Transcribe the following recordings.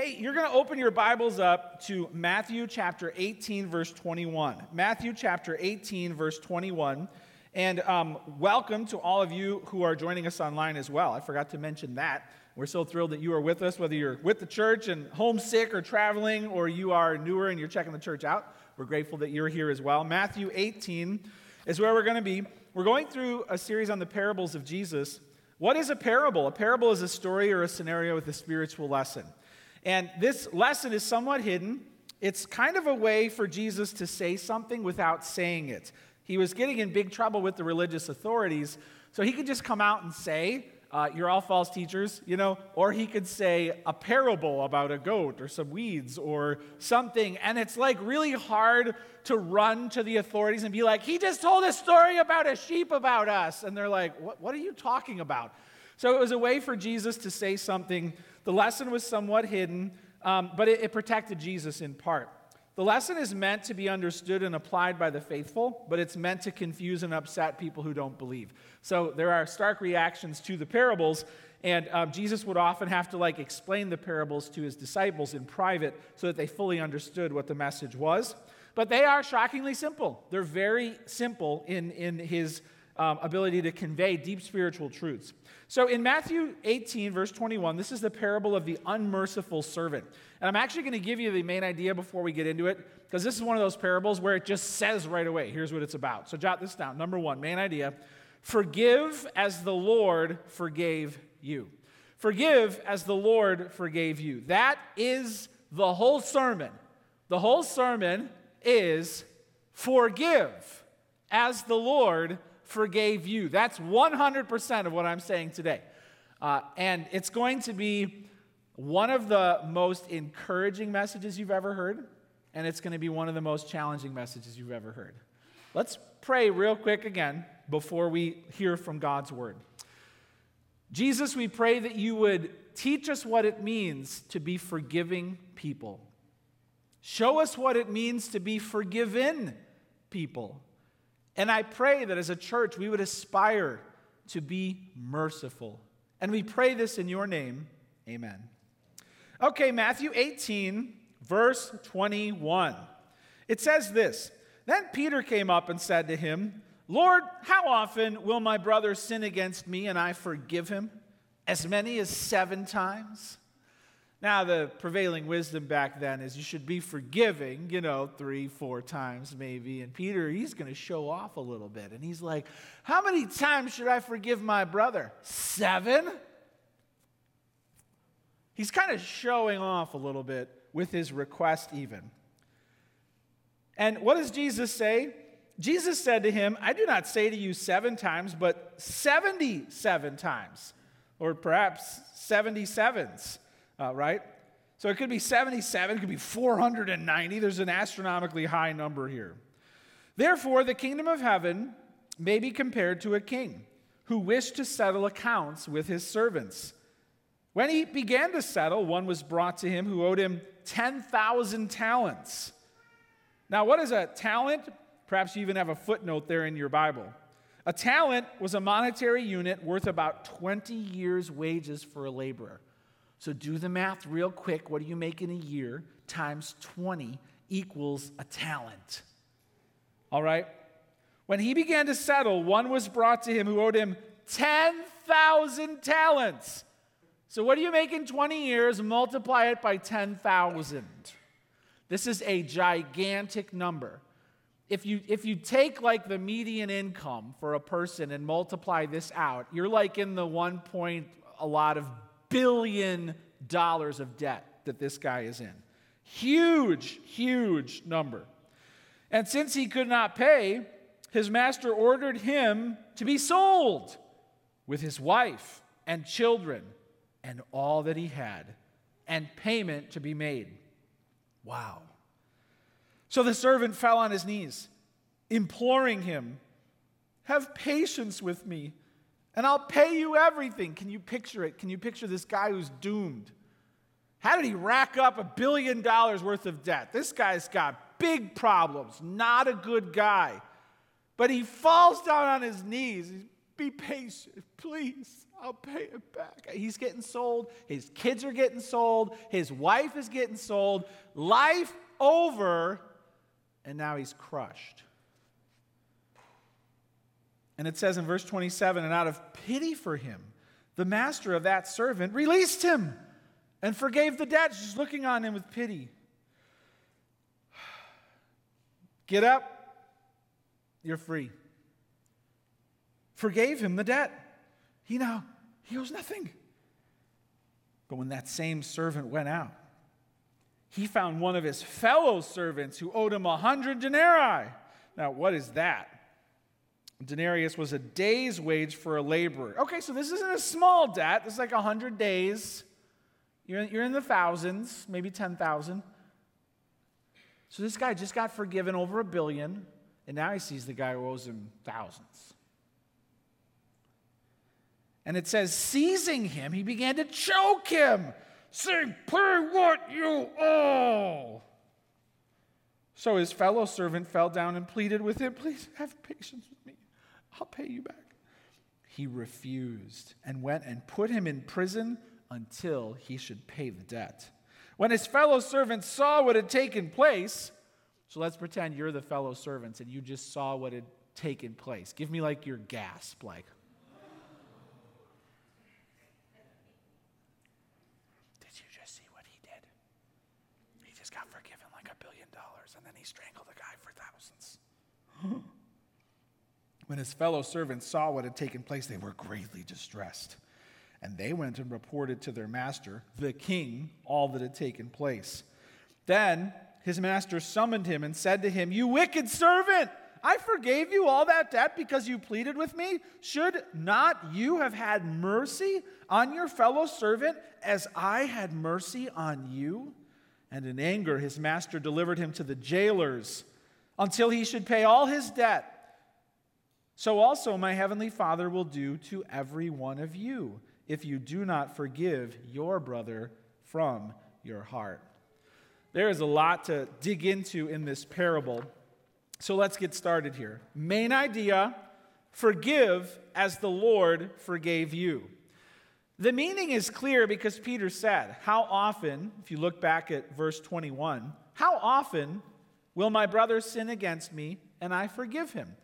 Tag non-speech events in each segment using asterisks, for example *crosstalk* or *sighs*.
Hey, you're going to open your Bibles up to Matthew chapter 18, verse 21. Matthew chapter 18, verse 21. And um, welcome to all of you who are joining us online as well. I forgot to mention that. We're so thrilled that you are with us, whether you're with the church and homesick or traveling, or you are newer and you're checking the church out. We're grateful that you're here as well. Matthew 18 is where we're going to be. We're going through a series on the parables of Jesus. What is a parable? A parable is a story or a scenario with a spiritual lesson. And this lesson is somewhat hidden. It's kind of a way for Jesus to say something without saying it. He was getting in big trouble with the religious authorities, so he could just come out and say, uh, You're all false teachers, you know, or he could say a parable about a goat or some weeds or something. And it's like really hard to run to the authorities and be like, He just told a story about a sheep about us. And they're like, What, what are you talking about? So it was a way for Jesus to say something the lesson was somewhat hidden, um, but it, it protected Jesus in part. The lesson is meant to be understood and applied by the faithful, but it's meant to confuse and upset people who don't believe. So there are stark reactions to the parables, and um, Jesus would often have to like explain the parables to his disciples in private so that they fully understood what the message was. But they are shockingly simple. They're very simple in, in his um, ability to convey deep spiritual truths. So in Matthew 18, verse 21, this is the parable of the unmerciful servant. And I'm actually going to give you the main idea before we get into it, because this is one of those parables where it just says right away, here's what it's about. So jot this down. Number one, main idea forgive as the Lord forgave you. Forgive as the Lord forgave you. That is the whole sermon. The whole sermon is forgive as the Lord forgave you. That's 100% of what I'm saying today. Uh, and it's going to be one of the most encouraging messages you've ever heard, and it's going to be one of the most challenging messages you've ever heard. Let's pray real quick again before we hear from God's word. Jesus, we pray that you would teach us what it means to be forgiving people. Show us what it means to be forgiven people. And I pray that as a church, we would aspire to be merciful. And we pray this in your name. Amen. Okay, Matthew 18, verse 21. It says this Then Peter came up and said to him, Lord, how often will my brother sin against me and I forgive him? As many as seven times? Now, the prevailing wisdom back then is you should be forgiving, you know, three, four times maybe. And Peter, he's going to show off a little bit. And he's like, How many times should I forgive my brother? Seven? He's kind of showing off a little bit with his request, even. And what does Jesus say? Jesus said to him, I do not say to you seven times, but 77 times, or perhaps 77s uh, right? So it could be 77, it could be 490. There's an astronomically high number here. Therefore, the kingdom of heaven may be compared to a king who wished to settle accounts with his servants. When he began to settle, one was brought to him who owed him 10,000 talents. Now, what is a talent? Perhaps you even have a footnote there in your Bible. A talent was a monetary unit worth about 20 years' wages for a laborer. So do the math real quick. What do you make in a year times 20 equals a talent? All right? When he began to settle, one was brought to him who owed him 10,000 talents. So what do you make in 20 years? Multiply it by 10,000. This is a gigantic number. If you, if you take like the median income for a person and multiply this out, you're like in the one point a lot of billion dollars of debt that this guy is in. Huge, huge number. And since he could not pay, his master ordered him to be sold with his wife and children and all that he had, and payment to be made. Wow. So the servant fell on his knees, imploring him, Have patience with me and I'll pay you everything. Can you picture it? Can you picture this guy who's doomed? How did he rack up a billion dollars worth of debt? This guy's got big problems, not a good guy. But he falls down on his knees. Be patient, please. I'll pay it back. He's getting sold. His kids are getting sold. His wife is getting sold. Life over. And now he's crushed. And it says in verse 27 and out of pity for him, the master of that servant released him and forgave the debt, just looking on him with pity. *sighs* Get up, you're free. Forgave him the debt. He now, he owes nothing. But when that same servant went out, he found one of his fellow servants who owed him a hundred denarii. Now, what is that? Denarius was a day's wage for a laborer. Okay, so this isn't a small debt. This is like 100 days. You're, you're in the thousands, maybe 10,000. So this guy just got forgiven over a billion, and now he sees the guy who owes him thousands. And it says, seizing him, he began to choke him, saying, Pay what you owe. So his fellow servant fell down and pleaded with him, Please have patience. I'll pay you back. He refused and went and put him in prison until he should pay the debt. When his fellow servants saw what had taken place, so let's pretend you're the fellow servants and you just saw what had taken place. Give me like your gasp, like. Did you just see what he did? He just got forgiven like a billion dollars and then he strangled a guy for thousands. When his fellow servants saw what had taken place, they were greatly distressed. And they went and reported to their master, the king, all that had taken place. Then his master summoned him and said to him, You wicked servant! I forgave you all that debt because you pleaded with me. Should not you have had mercy on your fellow servant as I had mercy on you? And in anger, his master delivered him to the jailers until he should pay all his debt. So also my heavenly Father will do to every one of you if you do not forgive your brother from your heart. There is a lot to dig into in this parable. So let's get started here. Main idea forgive as the Lord forgave you. The meaning is clear because Peter said, How often, if you look back at verse 21, how often will my brother sin against me and I forgive him?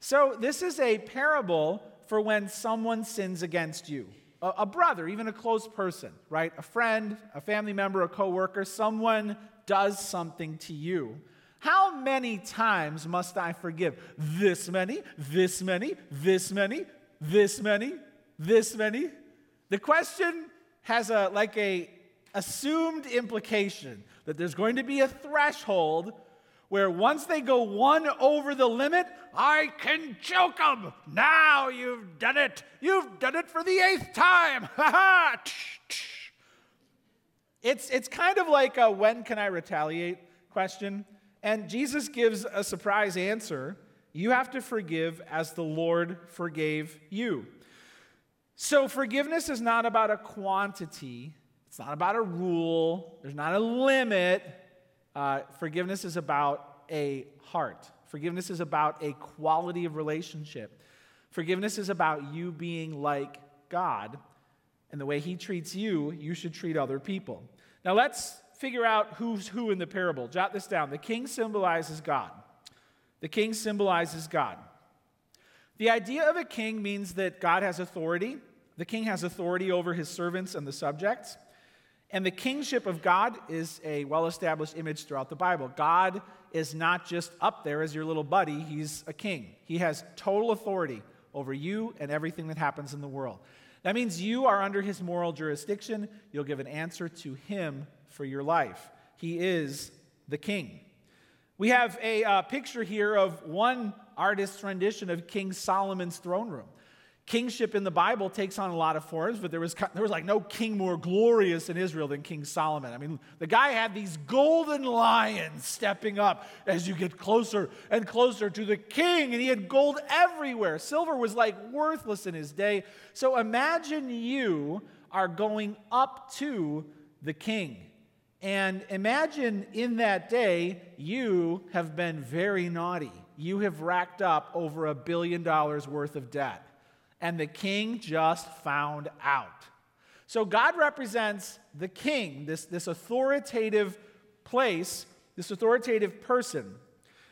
So, this is a parable for when someone sins against you. A, a, brother, even a close person, right? A friend, a family member, a coworker, someone does something to you. How many times must I forgive? This many, this many, this many, this many, this many. The question has a like a assumed implication that there's going to be a threshold where once they go one over the limit, I can choke them. Now you've done it. You've done it for the eighth time. *laughs* Ha ha. It's, it's kind of like a when can I retaliate question. And Jesus gives a surprise answer. You have to forgive as the Lord forgave you. So forgiveness is not about a quantity, it's not about a rule, there's not a limit. Uh, forgiveness is about a heart. Forgiveness is about a quality of relationship. Forgiveness is about you being like God, and the way He treats you, you should treat other people. Now let's figure out who's who in the parable. Jot this down. The king symbolizes God. The king symbolizes God. The idea of a king means that God has authority. The king has authority over his servants and the subjects. And the kingship of God is a well established image throughout the Bible. God is not just up there as your little buddy, He's a king. He has total authority over you and everything that happens in the world. That means you are under His moral jurisdiction. You'll give an answer to Him for your life. He is the king. We have a uh, picture here of one artist's rendition of King Solomon's throne room. Kingship in the Bible takes on a lot of forms, but there was, there was like no king more glorious in Israel than King Solomon. I mean, the guy had these golden lions stepping up as you get closer and closer to the king, and he had gold everywhere. Silver was like worthless in his day. So imagine you are going up to the king. And imagine in that day, you have been very naughty. You have racked up over a billion dollars worth of debt. And the king just found out. So God represents the king, this, this authoritative place, this authoritative person.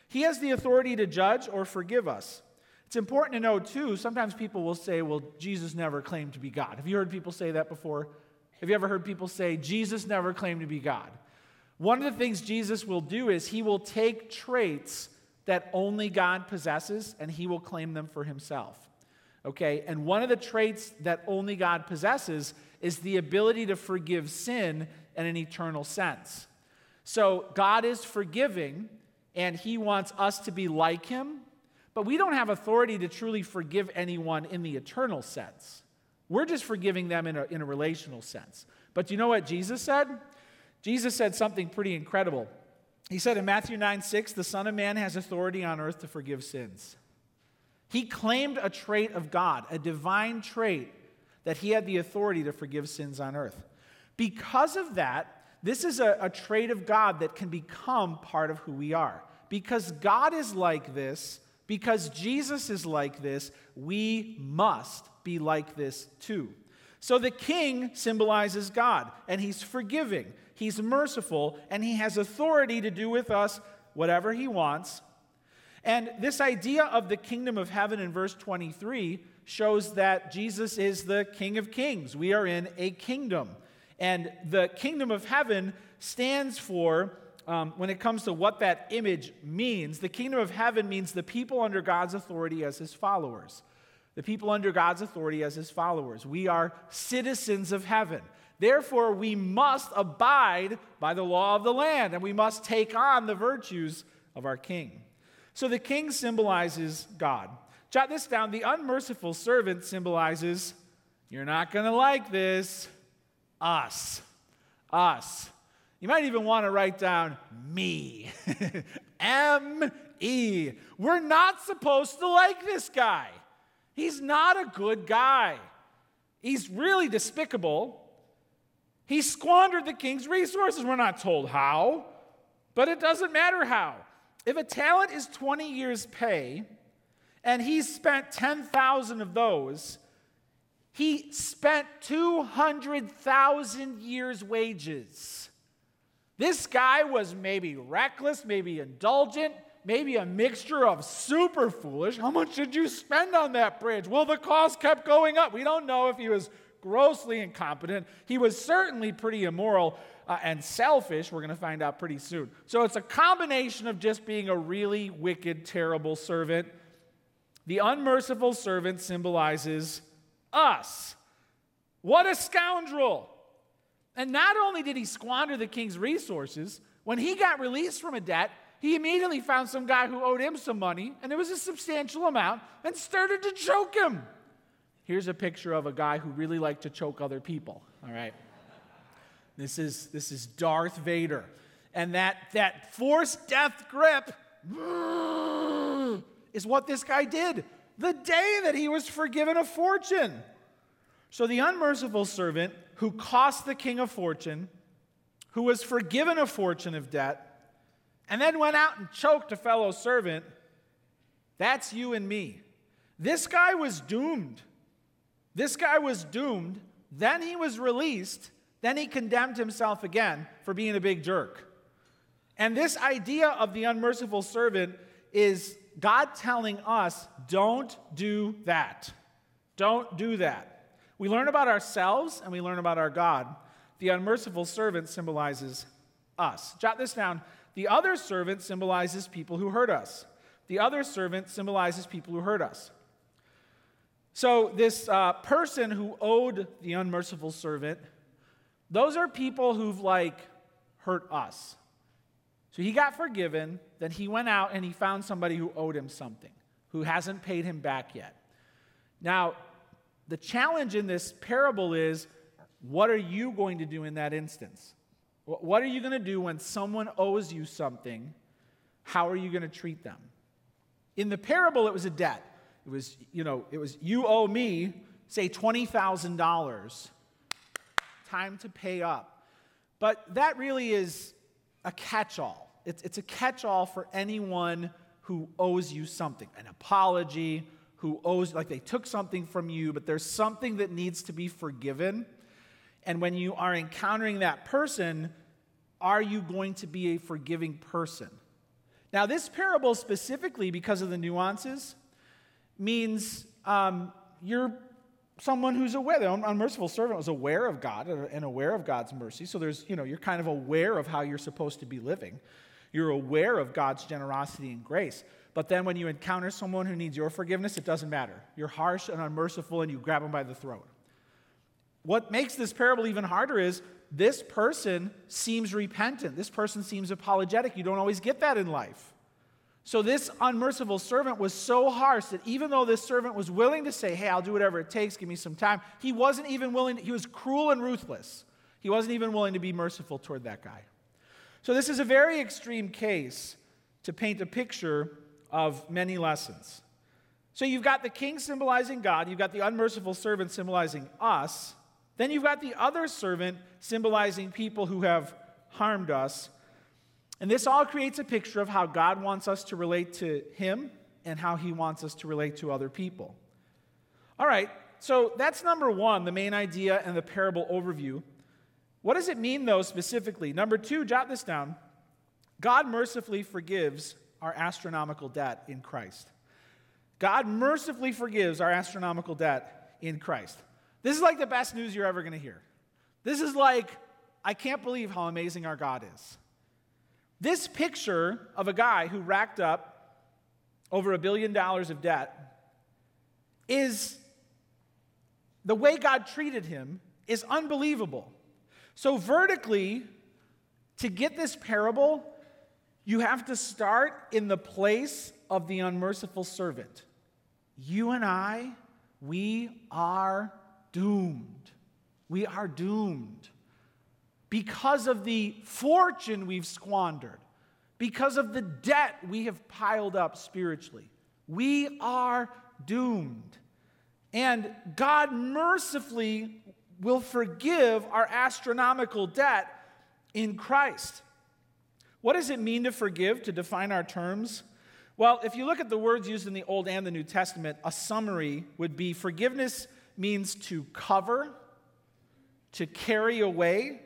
He has the authority to judge or forgive us. It's important to know, too, sometimes people will say, well, Jesus never claimed to be God. Have you heard people say that before? Have you ever heard people say, Jesus never claimed to be God? One of the things Jesus will do is he will take traits that only God possesses and he will claim them for himself. Okay? And one of the traits that only God possesses is the ability to forgive sin in an eternal sense. So God is forgiving and he wants us to be like him, but we don't have authority to truly forgive anyone in the eternal sense. We're just forgiving them in a, in a relational sense. But you know what Jesus said? Jesus said something pretty incredible. He said in Matthew 9 6, the Son of Man has authority on earth to forgive sins. He claimed a trait of God, a divine trait, that he had the authority to forgive sins on earth. Because of that, this is a, a trait of God that can become part of who we are. Because God is like this, because Jesus is like this, we must be like this too. So the king symbolizes God, and he's forgiving, he's merciful, and he has authority to do with us whatever he wants and this idea of the kingdom of heaven in verse 23 shows that Jesus is the King of kings. We are in a kingdom. And the kingdom of heaven stands for, um, when it comes to what that image means, the kingdom of heaven means the people under God's authority as his followers. The people under God's authority as his followers. We are citizens of heaven. Therefore, we must abide by the law of the land, and we must take on the virtues of our king. So the king symbolizes God. Jot this down the unmerciful servant symbolizes, you're not going to like this, us. Us. You might even want to write down me. *laughs* M E. We're not supposed to like this guy. He's not a good guy. He's really despicable. He squandered the king's resources. We're not told how, but it doesn't matter how. If a talent is 20 years' pay and he spent 10,000 of those, he spent 200,000 years' wages. This guy was maybe reckless, maybe indulgent, maybe a mixture of super foolish. How much did you spend on that bridge? Well, the cost kept going up. We don't know if he was grossly incompetent. He was certainly pretty immoral uh, and selfish, we're going to find out pretty soon. So it's a combination of just being a really wicked, terrible servant. The unmerciful servant symbolizes us. What a scoundrel! And not only did he squander the king's resources, when he got released from a debt, he immediately found some guy who owed him some money, and it was a substantial amount, and started to choke him. Here's a picture of a guy who really liked to choke other people, all right? This is, this is Darth Vader. And that, that forced death grip mm, is what this guy did the day that he was forgiven a fortune. So the unmerciful servant who cost the king a fortune, who was forgiven a fortune of debt, and then went out and choked a fellow servant, that's you and me. This guy was doomed. This guy was doomed. Then he was released then he condemned himself again for being a big jerk. And this idea of the unmerciful servant is God telling us, don't do that. Don't do that. We learn about ourselves and we learn about our God. The unmerciful servant symbolizes us. Jot this down. The other servant symbolizes people who hurt us. The other servant symbolizes people who hurt us. So, this uh, person who owed the unmerciful servant those are people who've like hurt us. So he got forgiven, then he went out and he found somebody who owed him something, who hasn't paid him back yet. Now, the challenge in this parable is what are you going to do in that instance? What are you going to do when someone owes you something? How are you going to treat them? In the parable, it was a debt. It was, you know, it was you owe me, say, $20,000 time to pay up. But that really is a catch all. It's, it's a catch all for anyone who owes you something an apology, who owes, like they took something from you, but there's something that needs to be forgiven. And when you are encountering that person, are you going to be a forgiving person? Now, this parable specifically, because of the nuances, means um, you're someone who's aware. The unmerciful servant was aware of God and aware of God's mercy. So there's, you know, you're kind of aware of how you're supposed to be living. You're aware of God's generosity and grace. But then when you encounter someone who needs your forgiveness, it doesn't matter. You're harsh and unmerciful and you grab them by the throat. What makes this parable even harder is this person seems repentant. This person seems apologetic. You don't always get that in life. So, this unmerciful servant was so harsh that even though this servant was willing to say, Hey, I'll do whatever it takes, give me some time, he wasn't even willing, to, he was cruel and ruthless. He wasn't even willing to be merciful toward that guy. So, this is a very extreme case to paint a picture of many lessons. So, you've got the king symbolizing God, you've got the unmerciful servant symbolizing us, then you've got the other servant symbolizing people who have harmed us. And this all creates a picture of how God wants us to relate to Him and how He wants us to relate to other people. All right, so that's number one, the main idea and the parable overview. What does it mean, though, specifically? Number two, jot this down God mercifully forgives our astronomical debt in Christ. God mercifully forgives our astronomical debt in Christ. This is like the best news you're ever going to hear. This is like, I can't believe how amazing our God is. This picture of a guy who racked up over a billion dollars of debt is the way God treated him is unbelievable. So, vertically, to get this parable, you have to start in the place of the unmerciful servant. You and I, we are doomed. We are doomed because of the fortune we've squandered, because of the debt we have piled up spiritually. We are doomed. And God mercifully will forgive our astronomical debt in Christ. What does it mean to forgive, to define our terms? Well, if you look at the words used in the Old and the New Testament, a summary would be forgiveness means to cover, to carry away,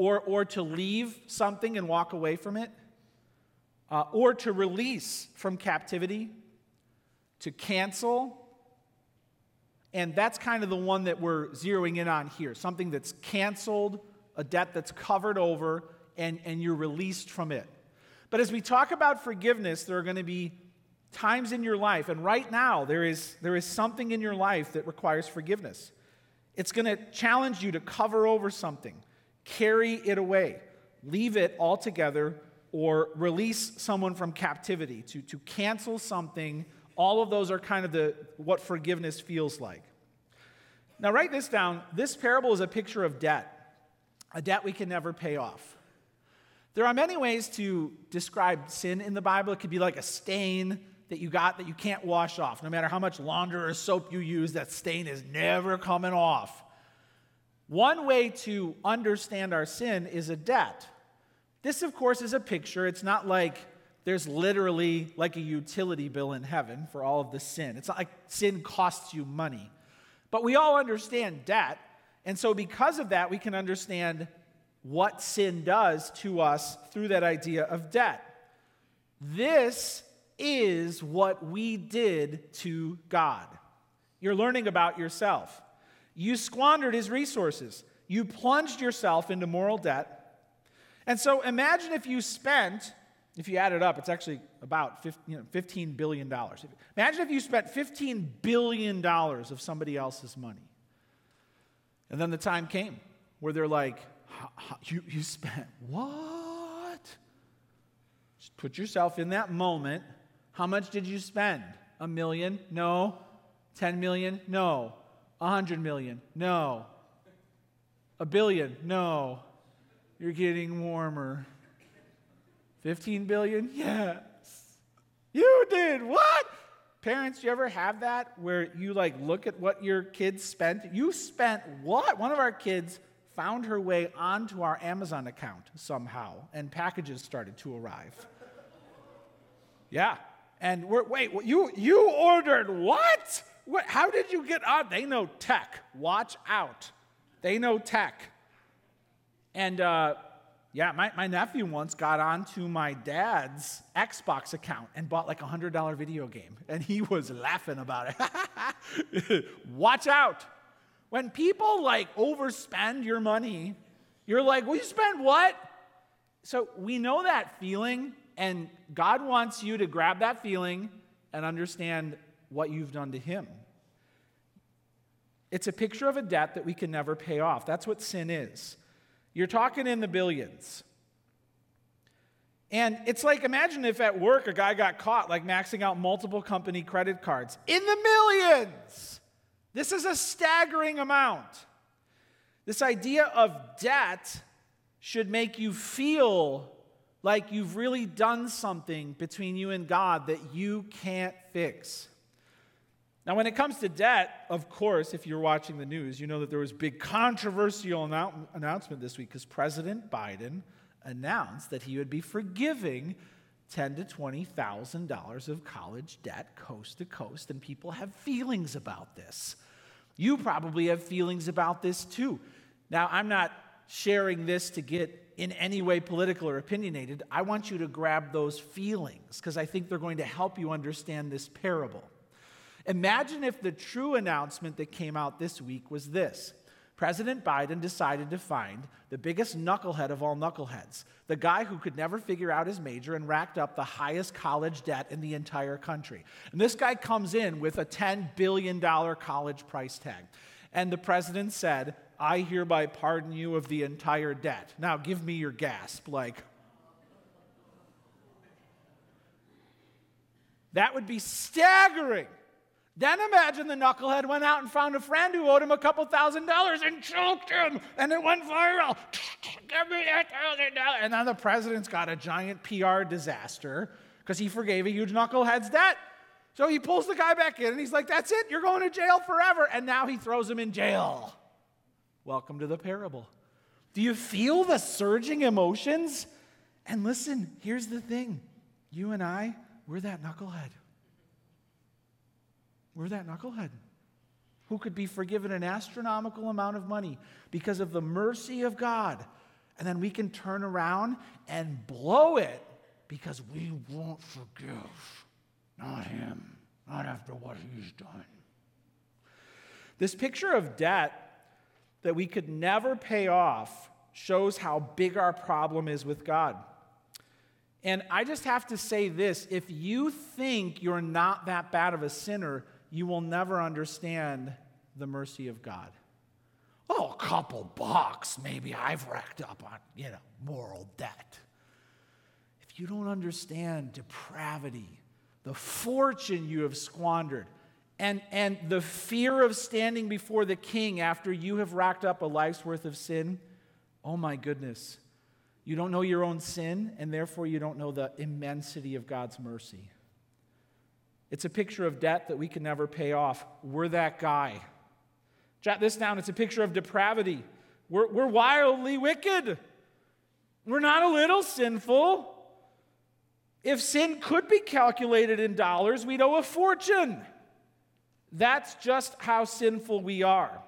or, or to leave something and walk away from it, uh, or to release from captivity, to cancel. And that's kind of the one that we're zeroing in on here something that's canceled, a debt that's covered over, and, and you're released from it. But as we talk about forgiveness, there are going to be times in your life, and right now, there is, there is something in your life that requires forgiveness. It's going to challenge you to cover over something carry it away, leave it altogether, or release someone from captivity, to, to cancel something. All of those are kind of the, what forgiveness feels like. Now, write this down. This parable is a picture of debt, a debt we can never pay off. There are many ways to describe sin in the Bible. It could be like a stain that you got that you can't wash off. No matter how much laundry or soap you use, that stain is never coming off. One way to understand our sin is a debt. This, of course, is a picture. It's not like there's literally like a utility bill in heaven for all of the sin. It's not like sin costs you money. But we all understand debt. And so, because of that, we can understand what sin does to us through that idea of debt. This is what we did to God. You're learning about yourself. You squandered his resources. You plunged yourself into moral debt. And so imagine if you spent, if you add it up, it's actually about $15 billion. Imagine if you spent $15 billion of somebody else's money. And then the time came where they're like, you, you spent *laughs* what? Just put yourself in that moment. How much did you spend? A million? No. 10 million? No. 100 million? No. A billion? No. You're getting warmer. 15 billion? *laughs* Yes. You did. What? Parents, you ever have that where you like look at what your kids spent? You spent what? One of our kids found her way onto our Amazon account somehow, and packages started to arrive. Yeah. And we're, wait, you, you ordered what? What? How did you get on? They know tech. Watch out. They know tech. And uh, yeah, my, my nephew once got onto my dad's Xbox account and bought like a $100 video game. And he was laughing about it. *laughs* Watch out. When people like overspend your money, you're like, well, you spend what? So we know that feeling, and God wants you to grab that feeling and understand what you've done to Him. It's a picture of a debt that we can never pay off. That's what sin is. You're talking in the billions. And it's like imagine if at work a guy got caught like maxing out multiple company credit cards in the millions. This is a staggering amount. This idea of debt should make you feel like you've really done something between you and God that you can't fix. Now, when it comes to debt, of course, if you're watching the news, you know that there was big controversial annou- announcement this week because President Biden announced that he would be forgiving ten to twenty thousand dollars of college debt coast to coast, and people have feelings about this. You probably have feelings about this too. Now, I'm not sharing this to get in any way political or opinionated. I want you to grab those feelings because I think they're going to help you understand this parable. Imagine if the true announcement that came out this week was this President Biden decided to find the biggest knucklehead of all knuckleheads, the guy who could never figure out his major and racked up the highest college debt in the entire country. And this guy comes in with a $10 billion college price tag. And the president said, I hereby pardon you of the entire debt. Now give me your gasp. Like, that would be staggering. Then imagine the knucklehead went out and found a friend who owed him a couple thousand dollars and choked him, and it went viral. *laughs* Give me that thousand dollars. And then the president's got a giant PR disaster because he forgave a huge knucklehead's debt. So he pulls the guy back in and he's like, That's it, you're going to jail forever. And now he throws him in jail. Welcome to the parable. Do you feel the surging emotions? And listen, here's the thing you and I, we're that knucklehead. We're that knucklehead who could be forgiven an astronomical amount of money because of the mercy of God. And then we can turn around and blow it because we won't forgive. Not him, not after what he's done. This picture of debt that we could never pay off shows how big our problem is with God. And I just have to say this if you think you're not that bad of a sinner, you will never understand the mercy of God. Oh, a couple bucks, maybe I've racked up on, you know, moral debt. If you don't understand depravity, the fortune you have squandered, and, and the fear of standing before the king after you have racked up a life's worth of sin, oh my goodness. You don't know your own sin, and therefore you don't know the immensity of God's mercy. It's a picture of debt that we can never pay off. We're that guy. Jot this down. It's a picture of depravity. We're, we're wildly wicked. We're not a little sinful. If sin could be calculated in dollars, we'd owe a fortune. That's just how sinful we are.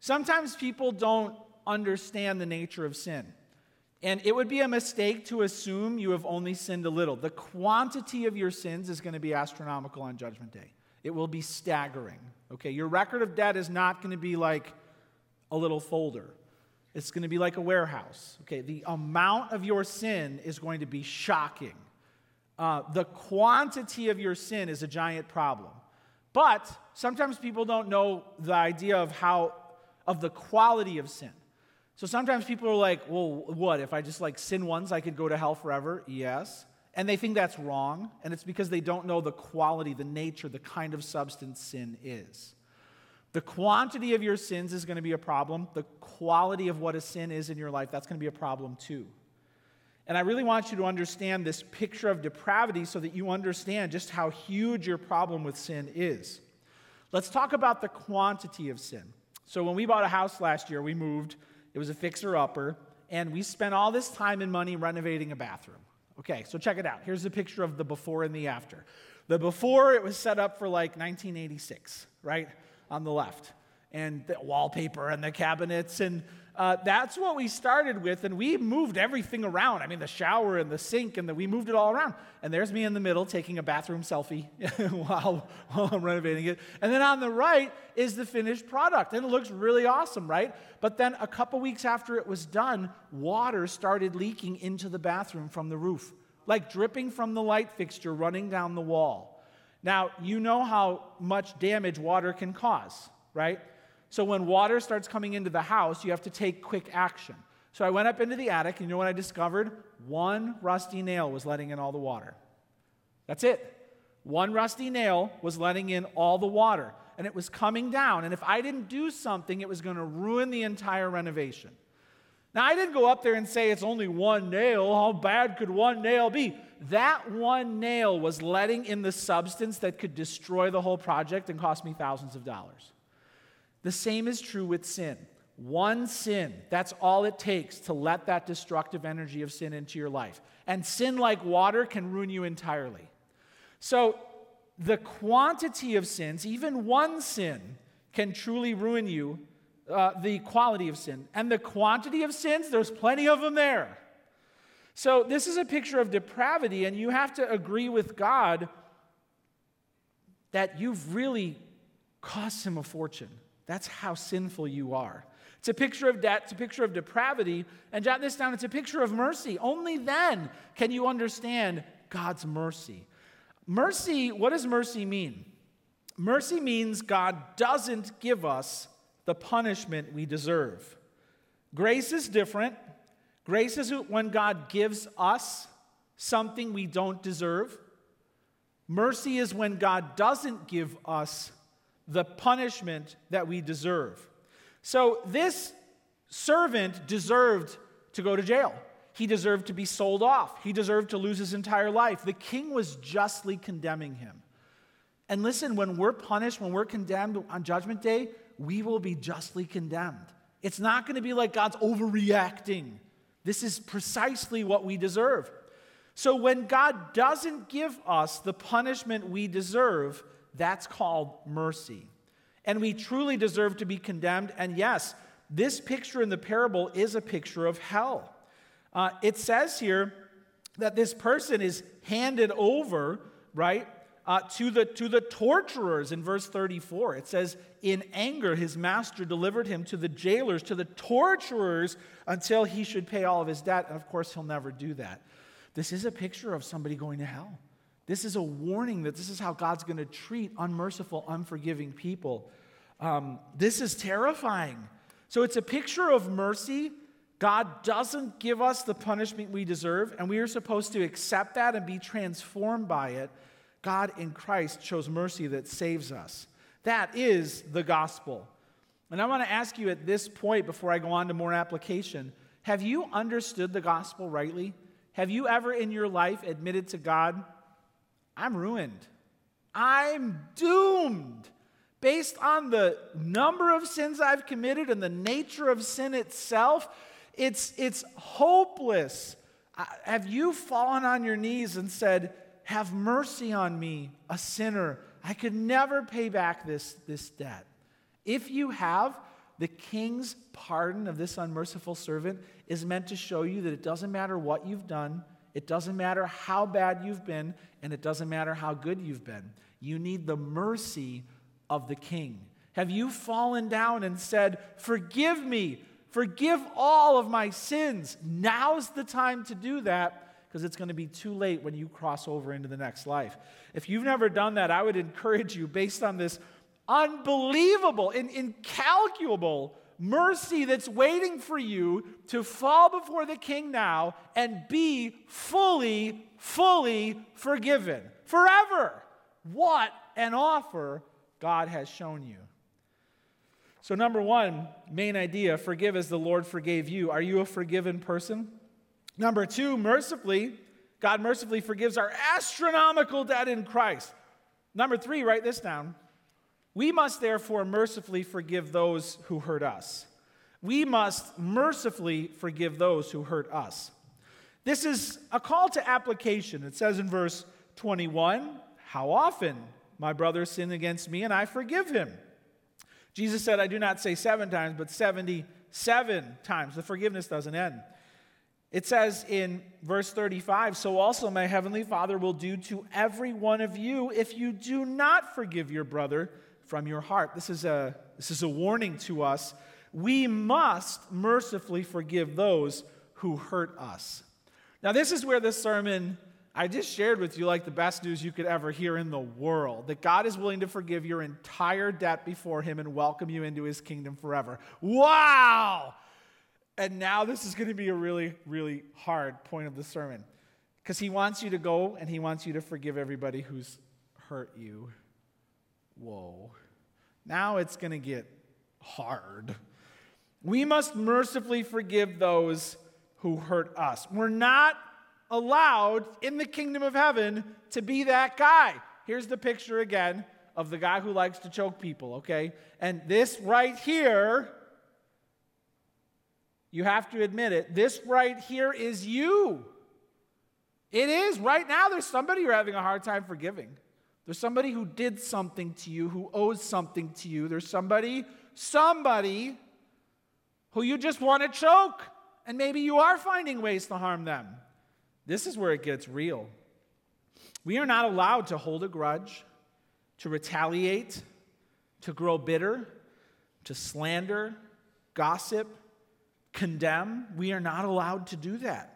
Sometimes people don't understand the nature of sin. And it would be a mistake to assume you have only sinned a little. The quantity of your sins is going to be astronomical on Judgment Day. It will be staggering. Okay, your record of debt is not going to be like a little folder. It's going to be like a warehouse. Okay, the amount of your sin is going to be shocking. Uh, the quantity of your sin is a giant problem. But sometimes people don't know the idea of how, of the quality of sin. So sometimes people are like, well, what? If I just like sin once, I could go to hell forever? Yes. And they think that's wrong. And it's because they don't know the quality, the nature, the kind of substance sin is. The quantity of your sins is going to be a problem. The quality of what a sin is in your life, that's going to be a problem too. And I really want you to understand this picture of depravity so that you understand just how huge your problem with sin is. Let's talk about the quantity of sin. So, when we bought a house last year, we moved it was a fixer upper, and we spent all this time and money renovating a bathroom. Okay, so check it out. Here's a picture of the before and the after. The before, it was set up for like 1986, right? On the left. And the wallpaper and the cabinets. And uh, that's what we started with. And we moved everything around. I mean, the shower and the sink, and the, we moved it all around. And there's me in the middle taking a bathroom selfie *laughs* while, while I'm renovating it. And then on the right is the finished product. And it looks really awesome, right? But then a couple weeks after it was done, water started leaking into the bathroom from the roof like dripping from the light fixture running down the wall. Now, you know how much damage water can cause, right? So when water starts coming into the house, you have to take quick action. So I went up into the attic, and you know what I discovered? One rusty nail was letting in all the water. That's it. One rusty nail was letting in all the water, and it was coming down. And if I didn't do something, it was going to ruin the entire renovation. Now, I didn't go up there and say it's only one nail. How bad could one nail be? That one nail was letting in the substance that could destroy the whole project and cost me thousands of dollars. The same is true with sin. One sin, that's all it takes to let that destructive energy of sin into your life. And sin, like water, can ruin you entirely. So, the quantity of sins, even one sin, can truly ruin you uh, the quality of sin. And the quantity of sins, there's plenty of them there. So, this is a picture of depravity, and you have to agree with God that you've really cost him a fortune. That's how sinful you are. It's a picture of debt, it's a picture of depravity, and jot this down it's a picture of mercy. Only then can you understand God's mercy. Mercy, what does mercy mean? Mercy means God doesn't give us the punishment we deserve. Grace is different. Grace is when God gives us something we don't deserve. Mercy is when God doesn't give us the punishment that we deserve. So this servant deserved to go to jail. He deserved to be sold off. He deserved to lose his entire life. The king was justly condemning him. And listen, when we're punished, when we're condemned on Judgment Day, we will be justly condemned. It's not going to be like God's overreacting. This is precisely what we deserve. So when God doesn't give us the punishment we deserve, that's called mercy. And we truly deserve to be condemned. And yes, this picture in the parable is a picture of hell. Uh, it says here that this person is handed over, right, uh, to, the, to the torturers in verse 34. It says, In anger, his master delivered him to the jailers, to the torturers, until he should pay all of his debt. And of course, he'll never do that. This is a picture of somebody going to hell. This is a warning that this is how God's going to treat unmerciful, unforgiving people. Um, this is terrifying. So it's a picture of mercy. God doesn't give us the punishment we deserve, and we are supposed to accept that and be transformed by it. God in Christ shows mercy that saves us. That is the gospel. And I want to ask you at this point, before I go on to more application, have you understood the gospel rightly? Have you ever in your life admitted to God, I'm ruined? I'm doomed. Based on the number of sins I've committed and the nature of sin itself, it's, it's hopeless. Uh, have you fallen on your knees and said, have mercy on me, a sinner. I could never pay back this, this debt. If you have, the king's pardon of this unmerciful servant is meant to show you that it doesn't matter what you've done, it doesn't matter how bad you've been, and it doesn't matter how good you've been. You need the mercy of the king. Have you fallen down and said, Forgive me, forgive all of my sins? Now's the time to do that because it's going to be too late when you cross over into the next life. If you've never done that, I would encourage you, based on this unbelievable and incalculable mercy that's waiting for you to fall before the king now and be fully, fully forgiven forever. What an offer God has shown you. So, number one, main idea forgive as the Lord forgave you. Are you a forgiven person? Number two, mercifully, God mercifully forgives our astronomical debt in Christ. Number three, write this down. We must therefore mercifully forgive those who hurt us. We must mercifully forgive those who hurt us. This is a call to application. It says in verse 21 How often my brother sinned against me and I forgive him? Jesus said, I do not say seven times, but 77 times. The forgiveness doesn't end. It says in verse 35 So also my heavenly Father will do to every one of you if you do not forgive your brother from your heart. This is a, this is a warning to us. We must mercifully forgive those who hurt us. Now, this is where this sermon I just shared with you like the best news you could ever hear in the world that God is willing to forgive your entire debt before Him and welcome you into His kingdom forever. Wow! And now this is going to be a really, really hard point of the sermon because He wants you to go and He wants you to forgive everybody who's hurt you. Whoa. Now it's going to get hard. We must mercifully forgive those who hurt us. We're not allowed in the kingdom of heaven to be that guy. Here's the picture again of the guy who likes to choke people, okay? And this right here, you have to admit it, this right here is you. It is. Right now, there's somebody you're having a hard time forgiving. There's somebody who did something to you, who owes something to you. There's somebody, somebody who you just want to choke. And maybe you are finding ways to harm them. This is where it gets real. We are not allowed to hold a grudge, to retaliate, to grow bitter, to slander, gossip, condemn. We are not allowed to do that.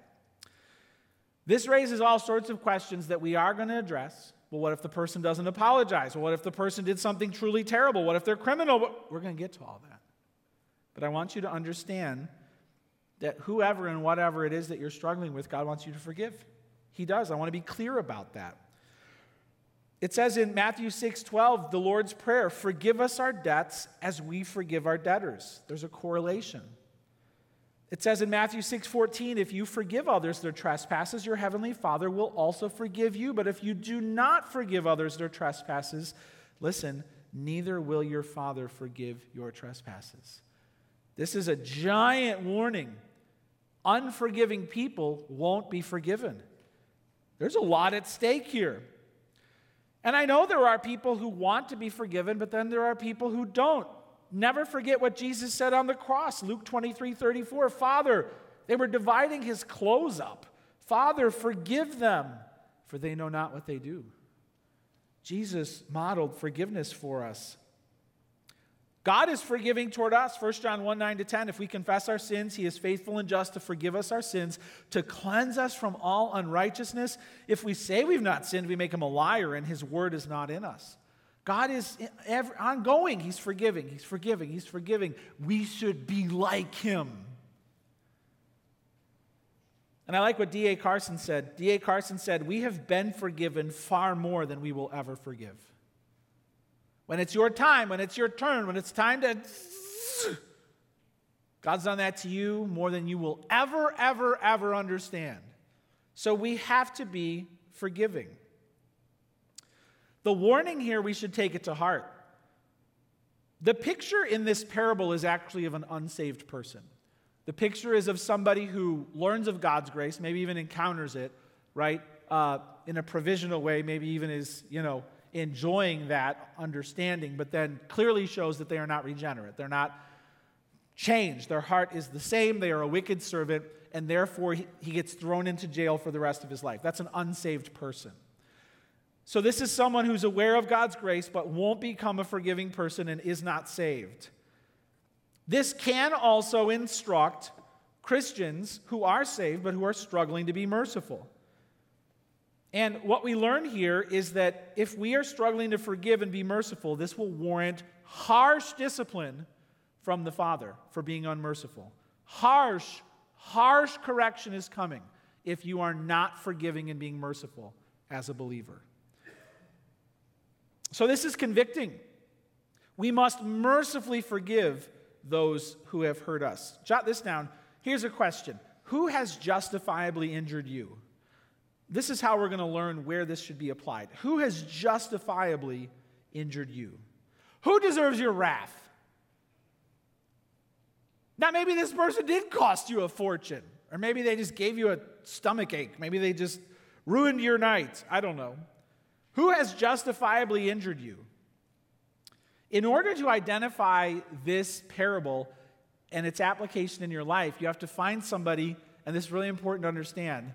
This raises all sorts of questions that we are going to address. Well, what if the person doesn't apologize? Well, what if the person did something truly terrible? What if they're criminal? We're going to get to all that. But I want you to understand that whoever and whatever it is that you're struggling with, God wants you to forgive. He does. I want to be clear about that. It says in Matthew 6 12, the Lord's Prayer, forgive us our debts as we forgive our debtors. There's a correlation. It says in Matthew 6 14, if you forgive others their trespasses, your heavenly Father will also forgive you. But if you do not forgive others their trespasses, listen, neither will your Father forgive your trespasses. This is a giant warning. Unforgiving people won't be forgiven. There's a lot at stake here. And I know there are people who want to be forgiven, but then there are people who don't. Never forget what Jesus said on the cross, Luke 23 34. Father, they were dividing his clothes up. Father, forgive them, for they know not what they do. Jesus modeled forgiveness for us. God is forgiving toward us. 1 John 1 9 to 10. If we confess our sins, he is faithful and just to forgive us our sins, to cleanse us from all unrighteousness. If we say we've not sinned, we make him a liar, and his word is not in us. God is ever, ongoing. He's forgiving. He's forgiving. He's forgiving. We should be like him. And I like what D.A. Carson said. D.A. Carson said, We have been forgiven far more than we will ever forgive. When it's your time, when it's your turn, when it's time to. *sniffs* God's done that to you more than you will ever, ever, ever understand. So we have to be forgiving. The warning here, we should take it to heart. The picture in this parable is actually of an unsaved person. The picture is of somebody who learns of God's grace, maybe even encounters it, right, uh, in a provisional way, maybe even is, you know, enjoying that understanding, but then clearly shows that they are not regenerate. They're not changed. Their heart is the same. They are a wicked servant, and therefore he, he gets thrown into jail for the rest of his life. That's an unsaved person. So, this is someone who's aware of God's grace but won't become a forgiving person and is not saved. This can also instruct Christians who are saved but who are struggling to be merciful. And what we learn here is that if we are struggling to forgive and be merciful, this will warrant harsh discipline from the Father for being unmerciful. Harsh, harsh correction is coming if you are not forgiving and being merciful as a believer. So, this is convicting. We must mercifully forgive those who have hurt us. Jot this down. Here's a question Who has justifiably injured you? This is how we're going to learn where this should be applied. Who has justifiably injured you? Who deserves your wrath? Now, maybe this person did cost you a fortune, Or maybe they just gave you a stomach ache. Maybe they just ruined your night. I don't know. Who has justifiably injured you? In order to identify this parable and its application in your life, you have to find somebody, and this is really important to understand.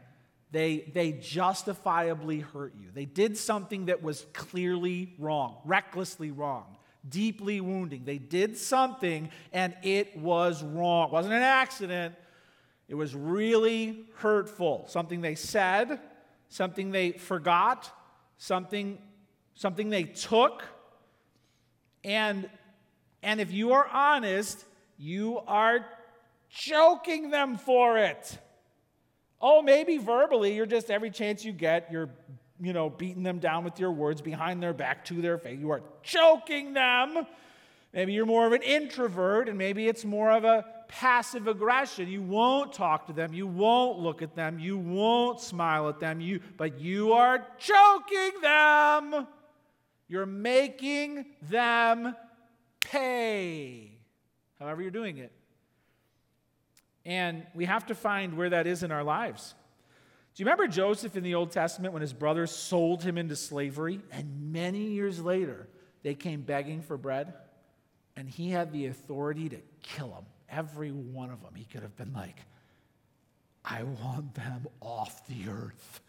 They, they justifiably hurt you. They did something that was clearly wrong, recklessly wrong, deeply wounding. They did something and it was wrong. It wasn't an accident, it was really hurtful. Something they said, something they forgot, something, something they took. And, and if you are honest, you are choking them for it. Oh, maybe verbally, you're just every chance you get, you're, you know, beating them down with your words behind their back to their face. You are choking them. Maybe you're more of an introvert, and maybe it's more of a passive aggression. You won't talk to them, you won't look at them, you won't smile at them, you, but you are choking them. You're making them pay, however, you're doing it. And we have to find where that is in our lives. Do you remember Joseph in the Old Testament when his brothers sold him into slavery? And many years later, they came begging for bread, and he had the authority to kill them. Every one of them. He could have been like, I want them off the earth.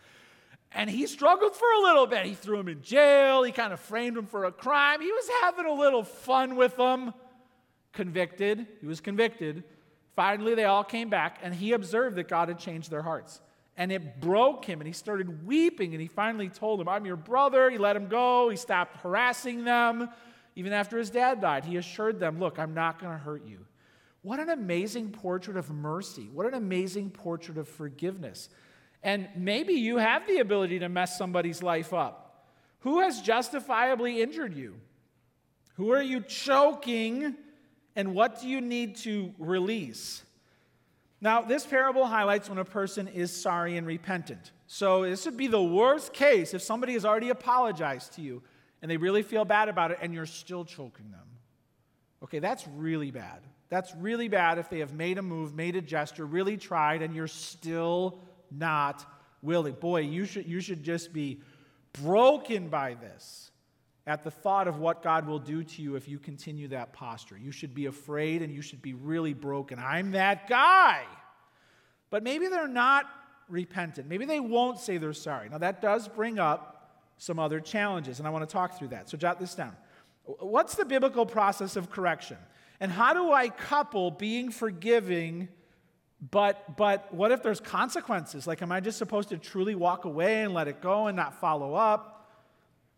And he struggled for a little bit. He threw him in jail. He kind of framed him for a crime. He was having a little fun with them. Convicted. He was convicted. Finally, they all came back, and he observed that God had changed their hearts. And it broke him, and he started weeping. And he finally told him, I'm your brother. He let him go. He stopped harassing them. Even after his dad died, he assured them, Look, I'm not going to hurt you. What an amazing portrait of mercy. What an amazing portrait of forgiveness. And maybe you have the ability to mess somebody's life up. Who has justifiably injured you? Who are you choking? And what do you need to release? Now, this parable highlights when a person is sorry and repentant. So, this would be the worst case if somebody has already apologized to you and they really feel bad about it and you're still choking them. Okay, that's really bad. That's really bad if they have made a move, made a gesture, really tried, and you're still not willing. Boy, you should, you should just be broken by this at the thought of what God will do to you if you continue that posture. You should be afraid and you should be really broken. I'm that guy. But maybe they're not repentant. Maybe they won't say they're sorry. Now, that does bring up some other challenges, and I want to talk through that. So, jot this down. What's the biblical process of correction? And how do I couple being forgiving, but, but what if there's consequences? Like, am I just supposed to truly walk away and let it go and not follow up?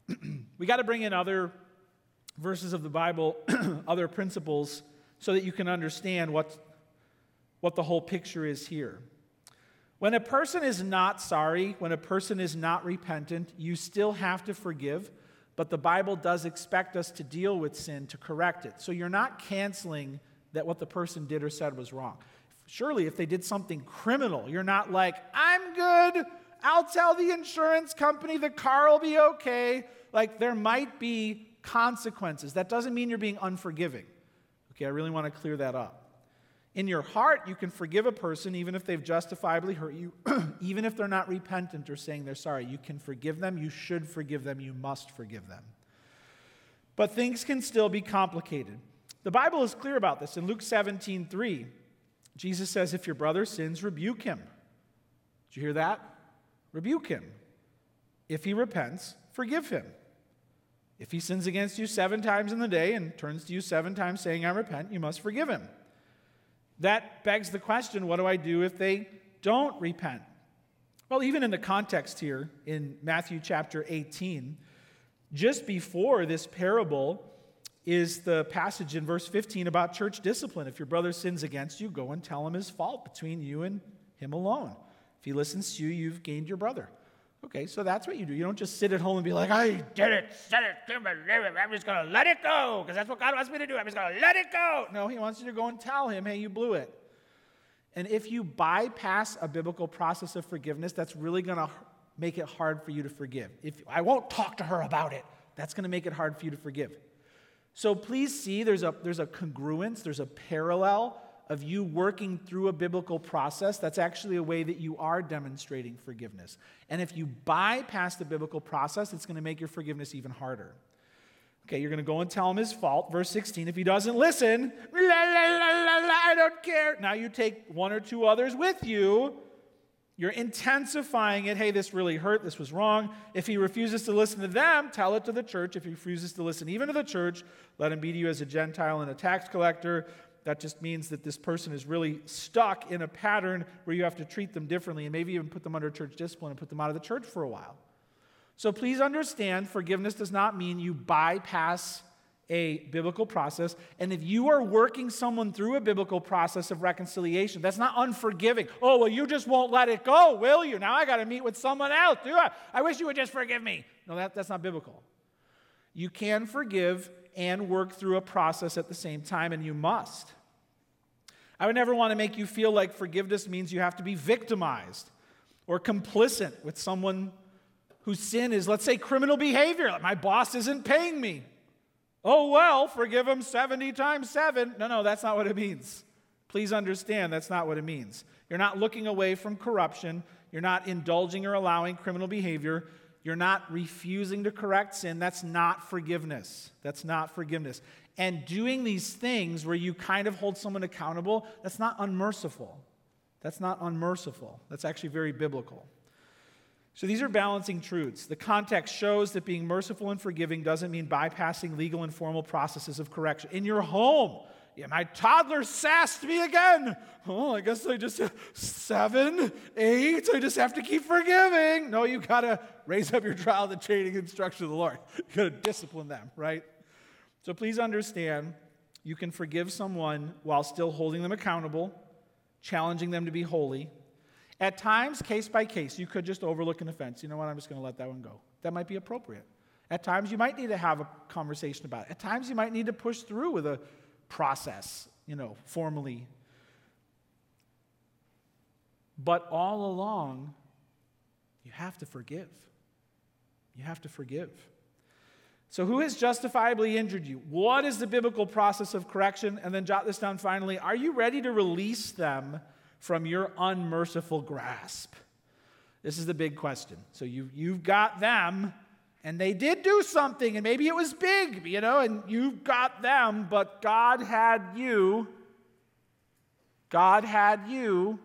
*clears throat* we got to bring in other verses of the Bible, *clears throat* other principles, so that you can understand what, what the whole picture is here. When a person is not sorry, when a person is not repentant, you still have to forgive but the Bible does expect us to deal with sin to correct it. So you're not canceling that what the person did or said was wrong. Surely, if they did something criminal, you're not like, I'm good, I'll tell the insurance company the car will be okay. Like, there might be consequences. That doesn't mean you're being unforgiving. Okay, I really want to clear that up. In your heart, you can forgive a person even if they've justifiably hurt you, *clears throat* even if they're not repentant or saying they're sorry. You can forgive them. You should forgive them. You must forgive them. But things can still be complicated. The Bible is clear about this. In Luke 17 3, Jesus says, If your brother sins, rebuke him. Did you hear that? Rebuke him. If he repents, forgive him. If he sins against you seven times in the day and turns to you seven times saying, I repent, you must forgive him. That begs the question what do I do if they don't repent? Well, even in the context here in Matthew chapter 18, just before this parable is the passage in verse 15 about church discipline. If your brother sins against you, go and tell him his fault between you and him alone. If he listens to you, you've gained your brother. Okay, so that's what you do. You don't just sit at home and be like, I did it, said it. I'm just going to let it go because that's what God wants me to do. I'm just going to let it go. No, He wants you to go and tell Him, hey, you blew it. And if you bypass a biblical process of forgiveness, that's really going to make it hard for you to forgive. If I won't talk to her about it, that's going to make it hard for you to forgive. So please see there's a, there's a congruence, there's a parallel of you working through a biblical process, that's actually a way that you are demonstrating forgiveness. And if you bypass the biblical process, it's going to make your forgiveness even harder. Okay, you're going to go and tell him his fault. Verse 16, if he doesn't listen, la, la, la, I don't care. Now you take one or two others with you. You're intensifying it. Hey, this really hurt. This was wrong. If he refuses to listen to them, tell it to the church. If he refuses to listen even to the church, let him be to you as a Gentile and a tax collector. That just means that this person is really stuck in a pattern where you have to treat them differently and maybe even put them under church discipline and put them out of the church for a while. So please understand forgiveness does not mean you bypass a biblical process. And if you are working someone through a biblical process of reconciliation, that's not unforgiving. Oh, well, you just won't let it go, will you? Now I got to meet with someone else. Do I? I wish you would just forgive me. No, that, that's not biblical. You can forgive and work through a process at the same time, and you must. I would never want to make you feel like forgiveness means you have to be victimized or complicit with someone whose sin is, let's say, criminal behavior. My boss isn't paying me. Oh, well, forgive him 70 times 7. No, no, that's not what it means. Please understand that's not what it means. You're not looking away from corruption. You're not indulging or allowing criminal behavior. You're not refusing to correct sin. That's not forgiveness. That's not forgiveness. And doing these things where you kind of hold someone accountable, that's not unmerciful. That's not unmerciful. That's actually very biblical. So these are balancing truths. The context shows that being merciful and forgiving doesn't mean bypassing legal and formal processes of correction. In your home, yeah, my toddler sassed me again. Oh, I guess I just uh, seven, eight. I just have to keep forgiving. No, you gotta raise up your child in training instruction of the Lord. *laughs* You gotta discipline them, right? So please understand, you can forgive someone while still holding them accountable, challenging them to be holy, at times, case by case, you could just overlook an offense. You know what? I'm just going to let that one go. That might be appropriate. At times, you might need to have a conversation about it. At times, you might need to push through with a process, you know, formally. But all along, you have to forgive. You have to forgive. So, who has justifiably injured you? What is the biblical process of correction? And then jot this down finally. Are you ready to release them from your unmerciful grasp? This is the big question. So you, you've got them, and they did do something, and maybe it was big, you know, and you've got them, but God had you. God had you,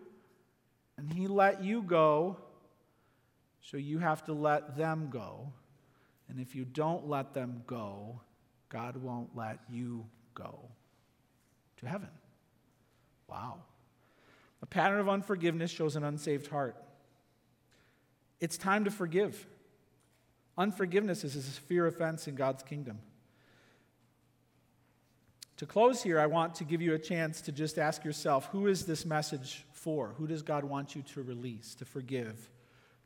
and He let you go, so you have to let them go. And if you don't let them go, God won't let you go to heaven. Wow. A pattern of unforgiveness shows an unsaved heart. It's time to forgive. Unforgiveness is a severe offense in God's kingdom. To close here, I want to give you a chance to just ask yourself who is this message for? Who does God want you to release, to forgive,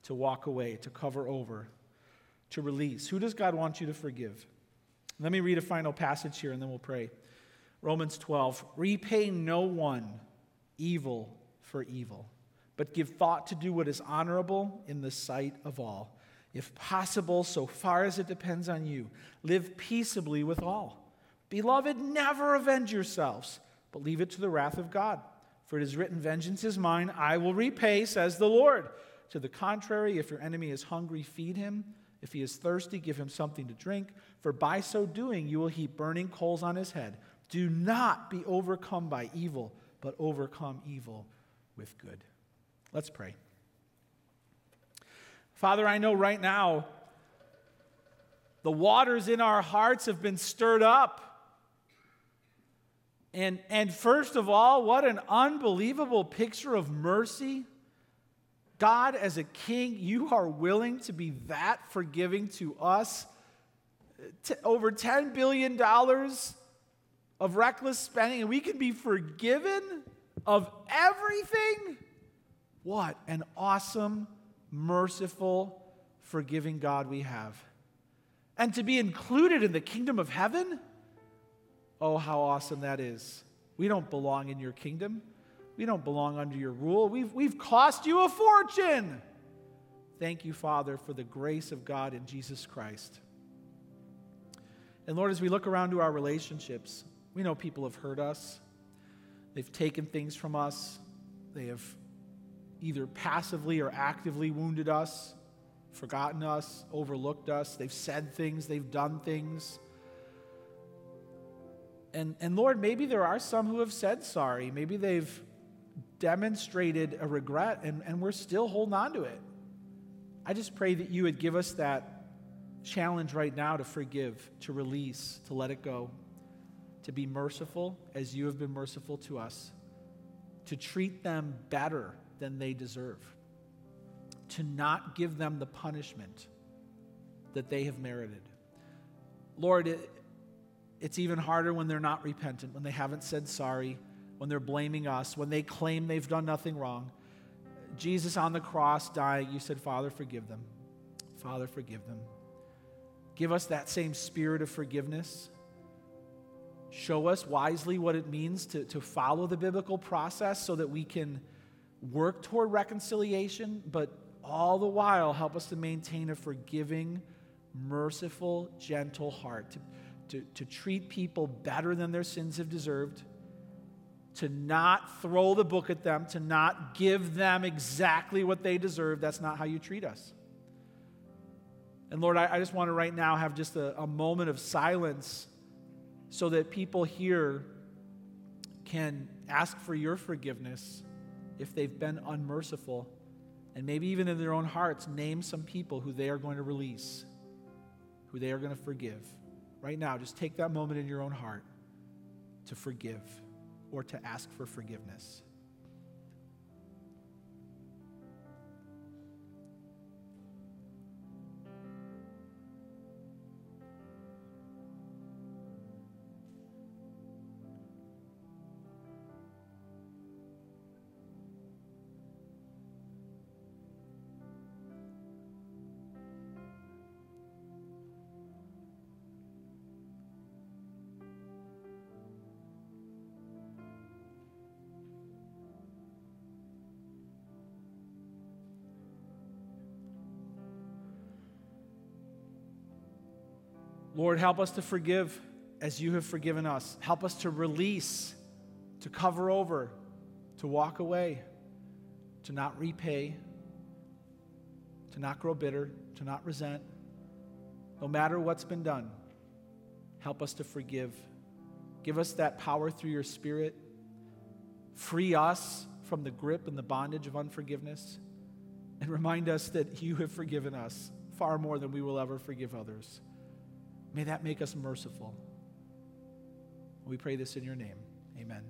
to walk away, to cover over, to release? Who does God want you to forgive? Let me read a final passage here and then we'll pray. Romans 12 Repay no one evil for evil, but give thought to do what is honorable in the sight of all. If possible, so far as it depends on you, live peaceably with all. Beloved, never avenge yourselves, but leave it to the wrath of God. For it is written, Vengeance is mine, I will repay, says the Lord. To the contrary, if your enemy is hungry, feed him. If he is thirsty, give him something to drink. For by so doing, you will heap burning coals on his head. Do not be overcome by evil, but overcome evil with good. Let's pray. Father, I know right now the waters in our hearts have been stirred up. And, and first of all, what an unbelievable picture of mercy. God, as a king, you are willing to be that forgiving to us. T- over $10 billion of reckless spending, and we can be forgiven of everything? What an awesome, merciful, forgiving God we have. And to be included in the kingdom of heaven? Oh, how awesome that is. We don't belong in your kingdom. We don't belong under your rule. We've, we've cost you a fortune. Thank you, Father, for the grace of God in Jesus Christ. And Lord, as we look around to our relationships, we know people have hurt us. They've taken things from us. They have either passively or actively wounded us, forgotten us, overlooked us. They've said things, they've done things. And, and Lord, maybe there are some who have said sorry. Maybe they've demonstrated a regret and, and we're still holding on to it. I just pray that you would give us that challenge right now to forgive, to release, to let it go, to be merciful as you have been merciful to us, to treat them better than they deserve, to not give them the punishment that they have merited. Lord, it, it's even harder when they're not repentant, when they haven't said sorry, when they're blaming us, when they claim they've done nothing wrong. Jesus on the cross dying, you said, Father, forgive them. Father, forgive them. Give us that same spirit of forgiveness. Show us wisely what it means to, to follow the biblical process so that we can work toward reconciliation, but all the while help us to maintain a forgiving, merciful, gentle heart, to, to, to treat people better than their sins have deserved, to not throw the book at them, to not give them exactly what they deserve. That's not how you treat us. And Lord, I, I just want to right now have just a, a moment of silence so that people here can ask for your forgiveness if they've been unmerciful, and maybe even in their own hearts, name some people who they are going to release, who they are going to forgive. Right now, just take that moment in your own heart to forgive or to ask for forgiveness. Lord, help us to forgive as you have forgiven us. Help us to release, to cover over, to walk away, to not repay, to not grow bitter, to not resent. No matter what's been done, help us to forgive. Give us that power through your Spirit. Free us from the grip and the bondage of unforgiveness. And remind us that you have forgiven us far more than we will ever forgive others. May that make us merciful. We pray this in your name. Amen.